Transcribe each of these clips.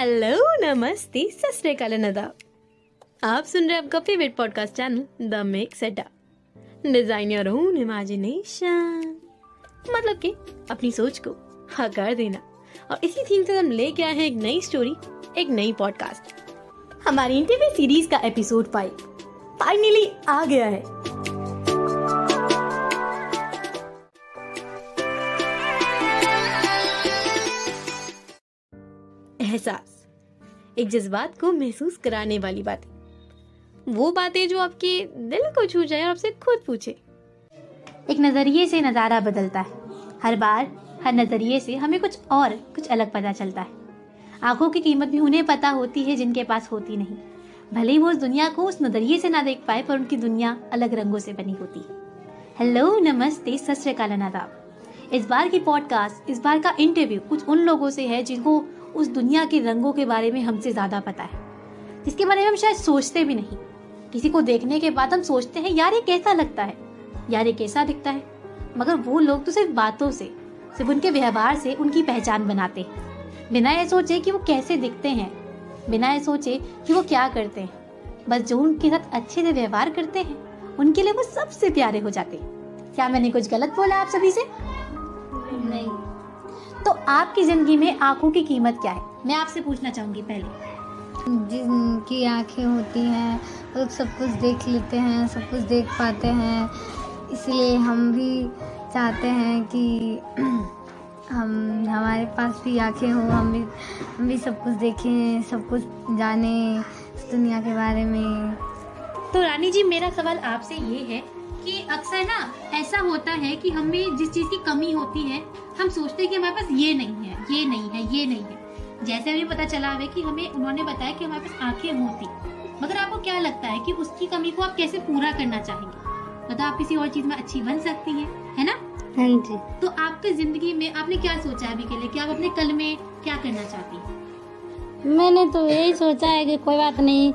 Hello नमस्ते सत श्रीकाल नदाब आप सुन रहे हैं आपका favourite podcast channel the make setup design your own imagination मतलब कि अपनी सोच को हकार देना। और इसी थीम से हम लेके आए हैं एक नई स्टोरी एक नई पॉडकास्ट हमारी इंटरव्यू सीरीज़ का एपिसोड फाइव फाइनली आ गया है। एहसास। एक जज्बात को महसूस कराने वाली बातें वो बातें जो आपके दिल को छू जाए और आपसे खुद पूछे। एक नज़रिए से नज़ारा बदलता है। हर बार, हर नज़रिए से हमें कुछ और, कुछ अलग पता चलता है। आँखों की कीमत भी उन्हें पता होती है जिनके पास होती नहीं। भले ही वो उस दुनिया को उस नज़रिए से ना देख पाए, पर उनकी दुनिया अलग रंगों से बनी होती है। हेलो, नमस्ते, सत श्रीकाल नादाब इस बार की पॉडकास्ट इस बार का इंटरव्यू कुछ उन लोगों से है जिनको उस दुनिया के रंगों के बारे में हमसे ज़्यादा पता है, जिसके बारे में हम शायद सोचते भी नहीं। किसी को देखने के बाद हम सोचते हैं, यार, ये कैसा लगता है? यार, ये कैसा दिखता है? मगर वो लोग तो सिर्फ़ बातों से, सिर्फ़ उनके व्यवहार से उनकी पहचान बनाते हैं। बिना ये सोचे कि वो कैसे दिखते हैं, बिना ये सोचे कि वो क्या करते हैं, बस जो उनके साथ अच्छे से व्यवहार करते हैं, उनके लिए वो सबसे प्यारे हो जाते हैं। क्या मैंने कुछ गलत बोला आप सभी से? नहीं। तो आपकी ज़िंदगी में आँखों की कीमत क्या है? मैं आपसे पूछना चाहूँगी पहले। जिनकी आँखें होती हैं वो सब कुछ देख लेते हैं सब कुछ देख पाते हैं। इसलिए हम भी चाहते हैं कि हम हमारे पास भी आँखें हों हम भी हम भी सब कुछ देखें सब कुछ जाने इस दुनिया के बारे में। तो रानी जी मेरा सवाल आपसे ये है कि अक्सर ना ऐसा होता है कि हमें जिस चीज़ की कमी होती है हम सोचते हैं कि हमारे पास ये नहीं है ये नहीं है ये नहीं है। जैसे हमें पता चला है कि हमें उन्होंने बताया कि हमारे पास आँखें होती मगर आपको क्या लगता है कि उसकी कमी को आप कैसे पूरा करना चाहेंगे? मतलब आप किसी और चीज़ में अच्छी बन सकती हैं है ना? हाँ जी। तो आपकी ज़िंदगी में आपने क्या सोचा है अभी के लिए? कि आप अपने कल में क्या करना चाहती हैं? मैंने तो यही सोचा है कि कोई बात नहीं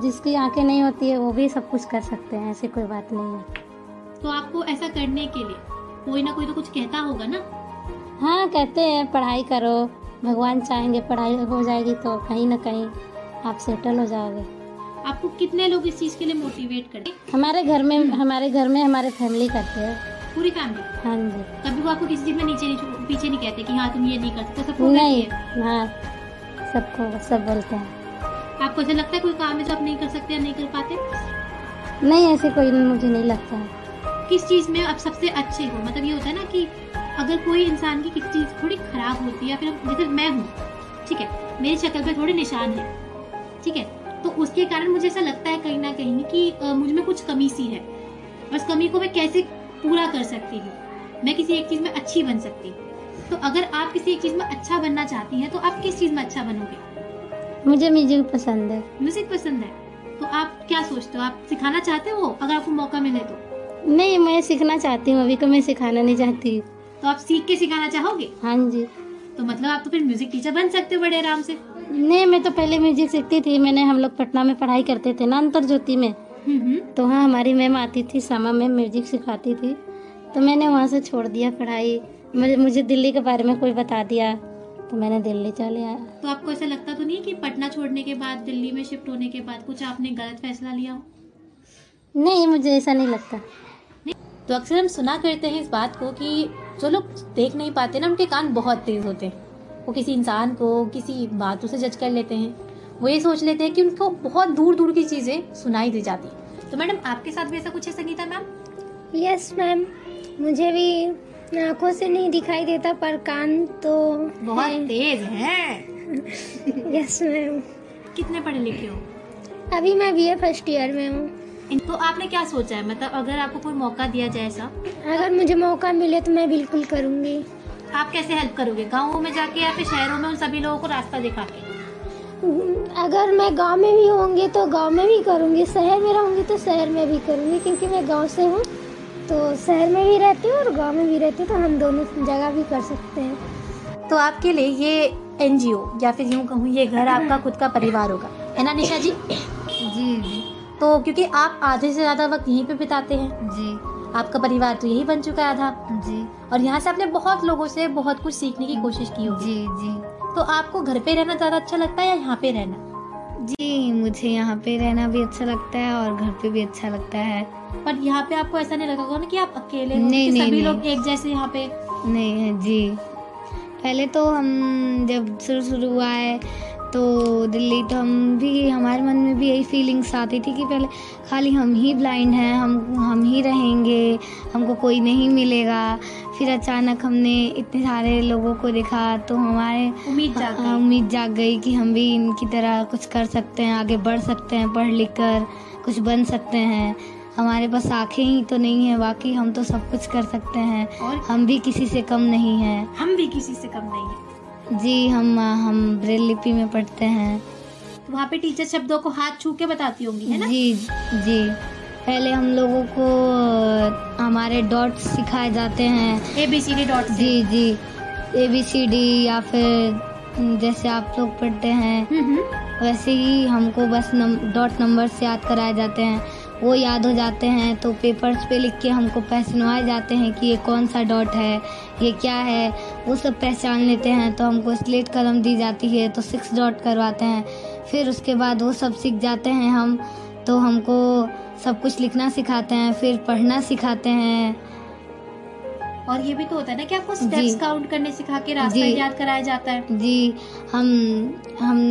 जिसकी आँखें नहीं होती है वो भी सब कुछ कर सकते हैं ऐसी कोई बात नहीं है। तो आपको ऐसा करने के लिए कोई ना कोई तो कुछ कहता होगा ना। हाँ कहते हैं पढ़ाई करो भगवान चाहेंगे पढ़ाई हो जाएगी तो कहीं ना कहीं आप सेटल हो जाओगे। आपको कितने लोग इस चीज़ के लिए मोटिवेट करते हैं? हमारे घर में हमारे घर में हमारे फैमिली करते हैं। पूरी फैमिली हाँ जी। कभी वो आपको किसी चीज़ में नीचे नहीं पीछे नहीं कहते कि हाँ तुम ये नहीं कर सकते सबको नहीं हाँ? सबको सब बोलते हैं। आपको ऐसा लगता है कोई काम है जो आप नहीं कर सकते या नहीं कर पाते? नहीं ऐसे कोई मुझे नहीं लगता। है किस चीज़ में आप सबसे अच्छे हो? मतलब ये होता है ना कि अगर कोई इंसान की किसी चीज़ थोड़ी खराब होती है या फिर जैसे मैं हूँ ठीक है मेरी शक्ल पे थोड़े निशान है ठीक है तो उसके कारण मुझे ऐसा लगता है कहीं ना कहीं कि मुझमें कुछ कमी सी है। बस कमी को मैं कैसे पूरा कर सकती हूँ? मैं किसी एक चीज़ में अच्छी बन सकती हूँ। तो अगर आप किसी एक चीज़ में अच्छा बनना चाहती हैं तो आप किस चीज़ में अच्छा बनोगे? मुझे म्यूज़िक पसंद है। म्यूज़िक पसंद है? तो आप क्या सोचते हो? आप सिखाना चाहते हो? अगर आपको मौका मिले तो। नहीं मैं सीखना चाहती हूँ अभी को मैं सिखाना नहीं चाहती। तो आप सीख के सिखाना चाहोगे? हाँ जी। तो मतलब आप तो फिर म्यूज़िक टीचर बन सकते हो बड़े आराम से। नहीं मैं तो पहले म्यूज़िक सीखती थी मैंने हम लोग पटना में पढ़ाई करते थे ना अंतर ज्योति में। हम्म हम्म। तो हाँ हमारी मैम आती थी सामा मैम म्यूज़िक सिखाती थी। तो मैंने वहाँ से छोड़ दिया पढ़ाई। मुझे मुझे दिल्ली के बारे में कोई बता दिया तो मैंने दिल्ली चले आया। तो आपको ऐसा लगता तो नहीं कि पटना छोड़ने के बाद दिल्ली में शिफ्ट होने के बाद कुछ आपने गलत फैसला लिया हो? नहीं मुझे ऐसा नहीं लगता। तो अक्सर हम सुना करते हैं इस बात को कि जो लोग देख नहीं पाते ना उनके कान बहुत तेज होते हैं। वो किसी इंसान को किसी बातों से जज कर लेते हैं। वो ये सोच लेते हैं कि उनको बहुत दूर दूर की चीज़ें सुनाई दी जाती तो मैडम आपके साथ भी ऐसा कुछ है संगीता मैम? यस मैम मुझे भी आँखों से नहीं दिखाई देता पर कान तो बहुत है। तेज हैं। यस मैम कितने पढ़े लिखे हो? अभी मैं बी ए फ़र्स्ट ईयर में हूँ। तो आपने क्या सोचा है? मतलब अगर आपको कोई मौका दिया जाए ऐसा? अगर मुझे मौका मिले तो मैं बिल्कुल करूँगी। आप कैसे हेल्प करोगे? गाँव में जाके या फिर शहरों में उन सभी लोगों को रास्ता दिखा के अगर मैं गाँव में भी होंगी तो गाँव में भी करूँगी। शहर में रहूँगी तो शहर में भी करूँगी क्योंकि मैं गाँव से हूँ। तो शहर में भी रहती हूँ और गाँव में भी रहती हूँ तो हम दोनों जगह भी कर सकते हैं। तो आपके लिए ये एनजीओ या फिर यूँ कहूँ ये घर आपका खुद का परिवार होगा। है ना निशा जी? जी जी। तो क्योंकि आप आधे से ज़्यादा वक्त यहीं पे बिताते हैं। जी। आपका परिवार तो यही बन चुका है आधा। जी। और यहाँ से आपने बहुत लोगों से बहुत कुछ सीखने की कोशिश की होगी। जी जी। तो आपको घर पे रहना ज़्यादा अच्छा लगता है या यहाँ पे रहना? जी मुझे यहाँ पे रहना भी अच्छा लगता है और घर पे भी अच्छा लगता है। पर यहाँ पे आपको ऐसा नहीं लगा होगा ना कि आप अकेले हो नहीं, कि नहीं, सभी नहीं। लोग एक जैसे यहाँ पे। नहीं जी। पहले तो हम जब शुरू शुरू हुआ है तो दिल्ली तो हम भी हमारे मन में भी यही फीलिंग्स आती थी कि पहले खाली हम ही ब्लाइंड हैं हम हम ही रहेंगे हमको कोई नहीं मिलेगा। फिर अचानक हमने इतने सारे लोगों को देखा तो हमारे उम्मीद जाग हाँ, गई। उम्मीद जाग गई कि हम भी इनकी तरह कुछ कर सकते हैं आगे बढ़ सकते हैं पढ़ लिख कर कुछ बन सकते हैं। हमारे पास आँखें ही तो नहीं है बाकी हम तो सब कुछ कर सकते हैं। और हम भी किसी से कम नहीं हैं। हम भी किसी से कम नहीं है। जी हम हम ब्रेल लिपि में पढ़ते हैं। तो वहाँ पे टीचर शब्दों को हाथ छू के बताती होंगी है ना? जी जी। पहले हम लोगों को हमारे डॉट सिखाए जाते हैं। A B C D dot G G. A B C D या फिर जैसे आप लोग पढ़ते हैं वैसे ही हमको बस नम, डॉट नंबर से याद कराए जाते हैं। वो याद हो जाते हैं तो पेपर्स पे लिख के हमको पहचानवाए जाते हैं कि ये कौन सा डॉट है, ये क्या है? वो सब पहचान लेते हैं तो हमको स्लेट कलम दी जाती है तो सिक्स डॉट करवाते हैं। फिर उसके बाद वो सब सीख जाते हैं हम तो हमको सब कुछ लिखना सिखाते हैं, फिर पढ़ना सिखाते हैं। और ये भी तो होता है ना कि आपको स्टेप्स। काउंट करने सिखा के रास्ता याद कराया जाता है। जी हम हम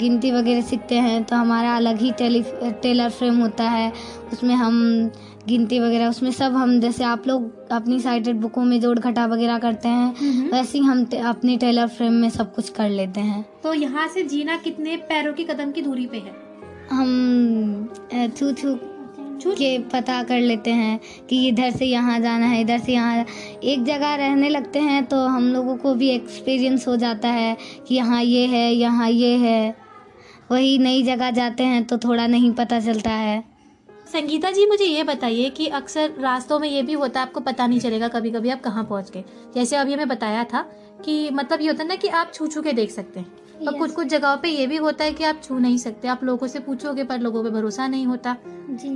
गिनती वगैरह सीखते हैं तो हमारा अलग ही टेली टेलर फ्रेम होता है। उसमें हम गिनती वगैरह उसमें सब हम जैसे आप लोग अपनी साइटेड बुकों में जोड़ घटा वगैरह करते हैं वैसे ही हम ते, अपनी टेलर फ्रेम में सब कुछ कर लेते हैं। तो यहाँ से जीना कितने पैरों की कदम की दूरी पे है? हम छू छू- के पता कर लेते हैं कि इधर से यहाँ जाना है इधर से यहाँ। एक जगह रहने लगते हैं तो हम लोगों को भी एक्सपीरियंस हो जाता है कि यहाँ ये है यहाँ ये है। वही नई जगह जाते हैं तो थोड़ा नहीं पता चलता है। संगीता जी मुझे ये बताइए कि अक्सर रास्तों में ये भी होता है आपको पता नहीं चलेगा कभी कभी आप कहाँ पहुँच गए। जैसे अभी हमें बताया था कि मतलब ये होता है ना कि आप छू छू के देख सकते हैं। और Yes. कुछ कुछ जगहों पे ये भी होता है कि आप छू नहीं सकते आप लोगों से पूछोगे पर लोगों पे भरोसा नहीं होता। जी।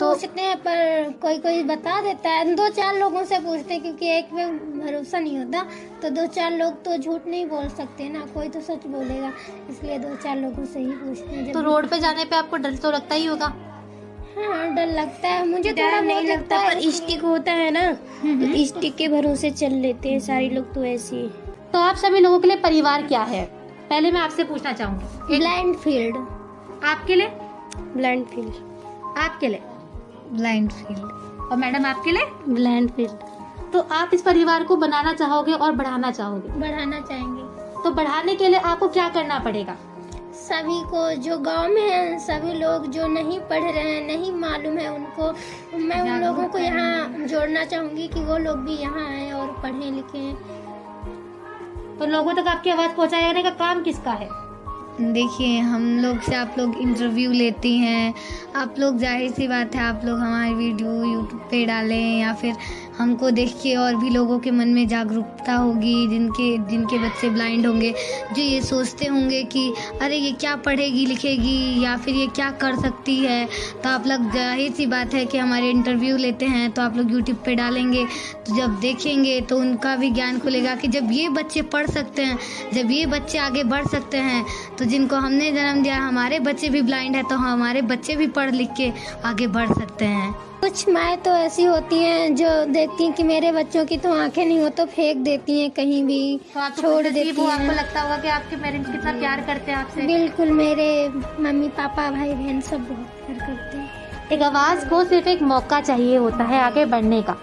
तो- तो सकते हैं पर कोई कोई बता देता है। दो चार लोगों से पूछते हैं क्योंकि एक पे भरोसा नहीं होता तो दो चार लोग तो झूठ नहीं बोल सकते ना कोई तो सच बोलेगा। इसलिए दो चार लोगों से ही पूछते हैं। तो रोड पे जाने पे आपको डर तो लगता ही होगा? हाँ डर लगता है। मुझे डर थोड़ा नहीं लगता है। पर स्टिक होता है ना। तो स्टिक के भरोसे चल लेते हैं सारे लोग तो ऐसे। ही तो आप सभी लोगों के लिए परिवार क्या है? पहले मैं आपसे पूछना चाहूँगी। ब्लाइंड फ़ील्ड आपके लिए? ब्लाइंड फ़ील्ड आपके लिए। ब्लाइंड फ़ील्ड और मैडम आपके लिए? ब्लाइंड फ़ील्ड तो आप इस परिवार को बनाना चाहोगे और बढ़ाना चाहोगे? बढ़ाना चाहेंगे। तो बढ़ाने के लिए आपको क्या करना पड़ेगा? सभी को जो गाँव में हैं सभी लोग जो नहीं पढ़ रहे हैं नहीं मालूम है उनको मैं उन लोगों को यहाँ जोड़ना चाहूँगी कि वो लोग भी यहाँ आए और पढ़ें लिखें तो लोगों तक आपकी आवाज़ पहुँचाने का काम किसका है? देखिए, हम लोग से आप लोग इंटरव्यू लेती हैं। आप लोग ज़ाहिर सी बात है, आप लोग हमारी वीडियो यूट्यूब पे डालें या फिर हमको देख के और भी लोगों के मन में जागरूकता होगी, जिनके जिनके बच्चे ब्लाइंड होंगे, जो ये सोचते होंगे कि, अरे, ये क्या पढ़ेगी, लिखेगी, या फिर ये क्या कर सकती है? तो आप लोग ज़ाहिर सी बात है कि हमारे इंटरव्यू लेते हैं तो आप लोग यूट्यूब पे डालेंगे तो जब देखेंगे तो उनका भी ज्ञान खुलेगा कि जब ये बच्चे पढ़ सकते हैं, जब ये बच्चे आगे बढ़ सकते हैं तो जिनको हमने जन्म दिया, हमारे बच्चे भी ब्लाइंड है तो हमारे बच्चे भी पढ़ लिख के आगे बढ़ सकते हैं। कुछ माएँ तो ऐसी होती हैं जो देखती हैं कि मेरे बच्चों की तो आँखें नहीं हो तो फेंक देती हैं कहीं भी तो आपको छोड़ देती वो आपको लगता होगा कि आपके पेरेंट्स कितना प्यार करते हैं आपसे? बिल्कुल मेरे मम्मी पापा भाई बहन सब बहुत प्यार करते हैं। एक आवाज़ को सिर्फ़ एक मौका चाहिए होता है आगे बढ़ने का।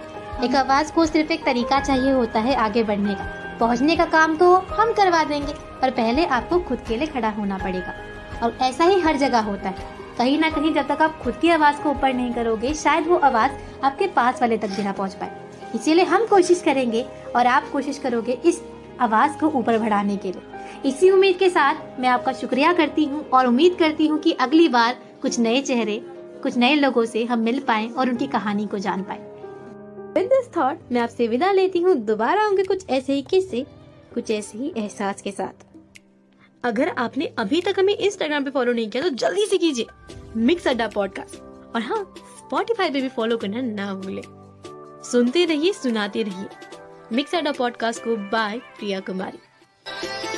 एक आवाज़ को सिर्फ़ एक तरीका चाहिए होता है आगे बढ़ने का। पहुँचने का काम तो हम करवा देंगे पर पहले आपको खुद के लिए खड़ा होना पड़ेगा। और ऐसा ही हर जगह होता है। कहीं ना कहीं जब तक आप खुद की आवाज़ को ऊपर नहीं करोगे, शायद वो आवाज़ आपके पास वाले तक भी ना पहुँच पाए। इसीलिए हम कोशिश करेंगे और आप कोशिश करोगे इस आवाज़ को ऊपर बढ़ाने के लिए। इसी उम्मीद के साथ मैं आपका शुक्रिया करती हूँ और उम्मीद करती हूँ कि अगली बार कुछ नए चेहरे, कुछ नए लोगों से हम मिल पाए और उनकी कहानी को जान पाए। विद दिस थॉट मैं आपसे विदा लेती हूँ। दोबारा आऊँगी कुछ ऐसे ही किस्से, कुछ ऐसे ही एहसास के साथ। अगर आपने अभी तक हमें इंस्टाग्राम पे फॉलो नहीं किया तो जल्दी से कीजिए मिक्स अड्डा पॉडकास्ट और हाँ स्पॉटिफाई पे भी फॉलो करना ना भूले। सुनते रहिए, सुनाते रहिए। मिक्स अड्डा पॉडकास्ट को by Priya Kumari.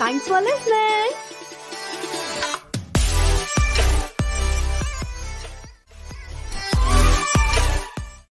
Thanks for listening